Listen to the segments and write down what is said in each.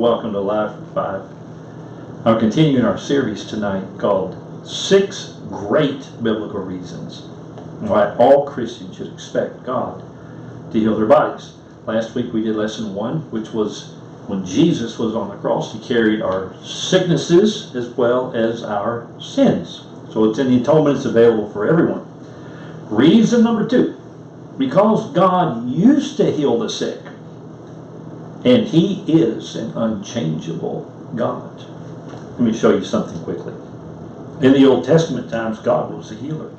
welcome to Live for Five. I'm continuing our series tonight called Six Great Biblical Reasons Why All Christians Should Expect God to Heal Their Bodies. Last week we did lesson one, which was when Jesus was on the cross, he carried our sicknesses as well as our sins. So it's in the atonement, it's available for everyone. Reason number two because God used to heal the sick, and He is an unchangeable God. Let me show you something quickly. In the Old Testament times, God was a healer.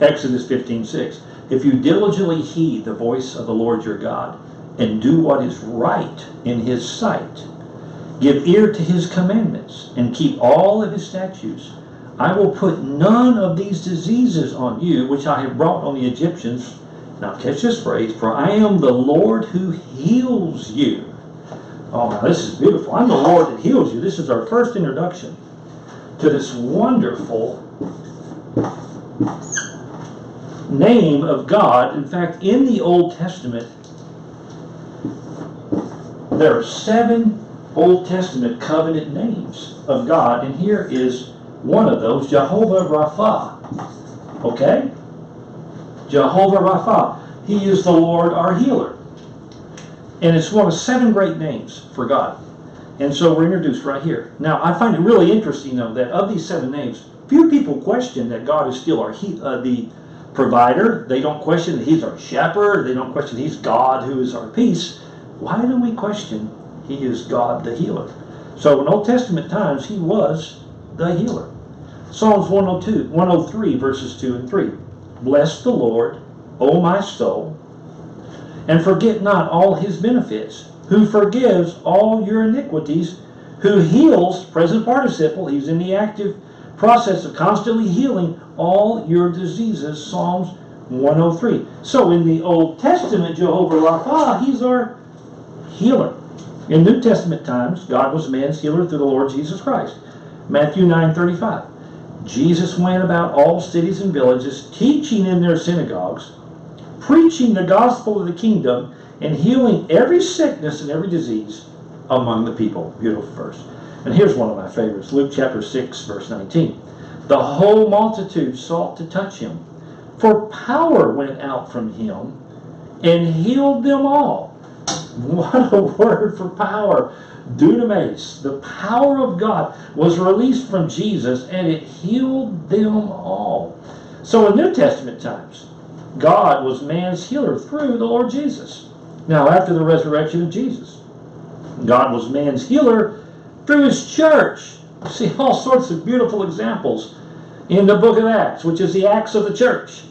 Exodus 15 6. If you diligently heed the voice of the Lord your God, and do what is right in his sight, give ear to his commandments, and keep all of his statutes, I will put none of these diseases on you which I have brought on the Egyptians. Now catch this phrase, for I am the Lord who heals you. Oh, now this is beautiful. I'm the Lord that heals you. This is our first introduction to this wonderful name of God. In fact, in the Old Testament, there are seven Old Testament covenant names of God, and here is one of those, Jehovah Rapha. Okay? Jehovah Rapha. He is the Lord our healer. And it's one of seven great names for God. And so we're introduced right here. Now, I find it really interesting, though, that of these seven names, few people question that God is still our he, uh, the provider. They don't question that He's our shepherd. They don't question He's God who is our peace. Why do we question He is God the healer? So in Old Testament times, He was the healer. Psalms 102, 103, verses 2 and 3. Bless the Lord, O my soul, and forget not all his benefits, who forgives all your iniquities, who heals, present participle, he's in the active process of constantly healing all your diseases, Psalms 103. So in the Old Testament, Jehovah Rapha, he's our healer. In New Testament times, God was man's healer through the Lord Jesus Christ. Matthew 9 35. Jesus went about all cities and villages, teaching in their synagogues, preaching the gospel of the kingdom, and healing every sickness and every disease among the people. Beautiful verse. And here's one of my favorites Luke chapter 6, verse 19. The whole multitude sought to touch him, for power went out from him and healed them all. What a word for power! dunamis, the power of God, was released from Jesus and it healed them all. So in New Testament times, God was man's healer through the Lord Jesus. Now, after the resurrection of Jesus, God was man's healer through his church. See all sorts of beautiful examples in the book of Acts, which is the Acts of the church,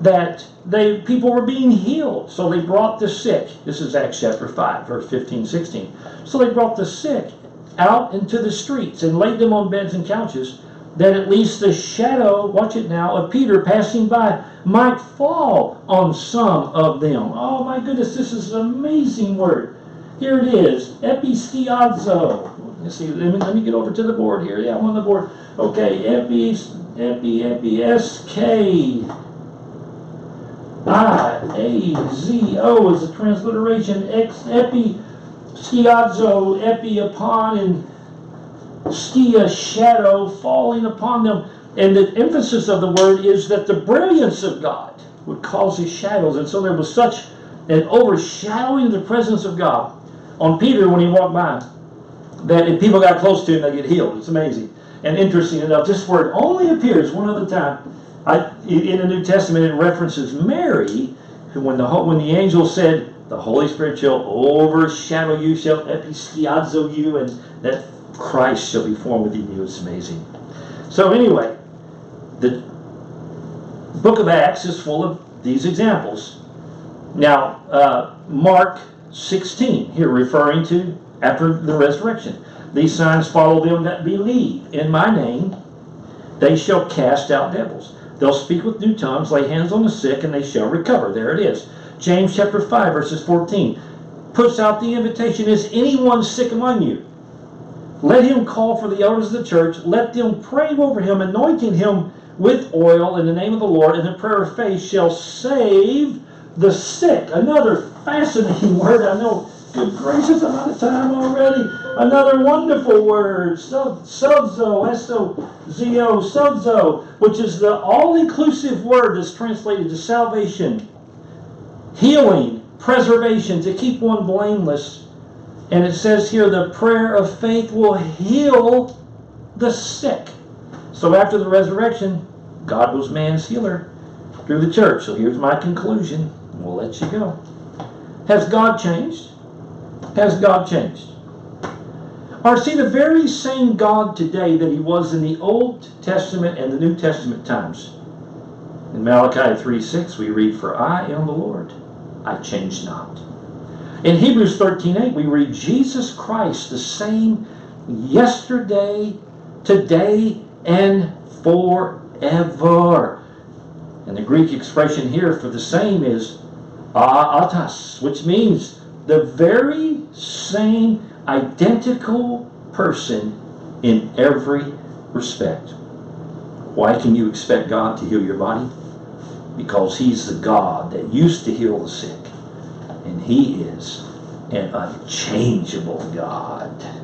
that they people were being healed. So they brought the sick. This is Acts chapter 5, verse 15, 16. So they brought the sick out into the streets and laid them on beds and couches, that at least the shadow, watch it now, of Peter passing by might fall on some of them. Oh my goodness, this is an amazing word. Here it is, episkiazo. Let's see, let me, let me get over to the board here. Yeah, I'm on the board. Okay, epi, epi, epi, S-K. I A Z O is a transliteration. X epi skiazo epi upon and skia shadow falling upon them. And the emphasis of the word is that the brilliance of God would cause his shadows. And so there was such an overshadowing the presence of God on Peter when he walked by that if people got close to him, they get healed. It's amazing. And interesting enough, this word only appears one other time I, in the New Testament, it references Mary, who when the when the angel said, "The Holy Spirit shall overshadow you, shall episkiazo you, and that Christ shall be formed within you." It's amazing. So anyway, the book of Acts is full of these examples. Now, uh, Mark 16, here referring to after the resurrection. These signs follow them that believe in my name. They shall cast out devils. They'll speak with new tongues, lay hands on the sick, and they shall recover. There it is. James chapter 5, verses 14 puts out the invitation Is anyone sick among you? Let him call for the elders of the church. Let them pray over him, anointing him with oil in the name of the Lord, and the prayer of faith shall save the sick. Another fascinating word. I know Good gracious, I'm out of time already. Another wonderful word, so- sozo, S-O-Z-O, sozo, which is the all-inclusive word that's translated to salvation, healing, preservation, to keep one blameless. And it says here, the prayer of faith will heal the sick. So after the resurrection, God was man's healer through the church. So here's my conclusion. We'll let you go. Has God changed? Has God changed? Or see the very same God today that he was in the Old Testament and the New Testament times. In Malachi 3 6, we read, For I am the Lord, I change not. In Hebrews 13.8 we read, Jesus Christ, the same yesterday, today, and forever. And the Greek expression here for the same is atas, which means the very same identical person in every respect. Why can you expect God to heal your body? Because He's the God that used to heal the sick, and He is an unchangeable God.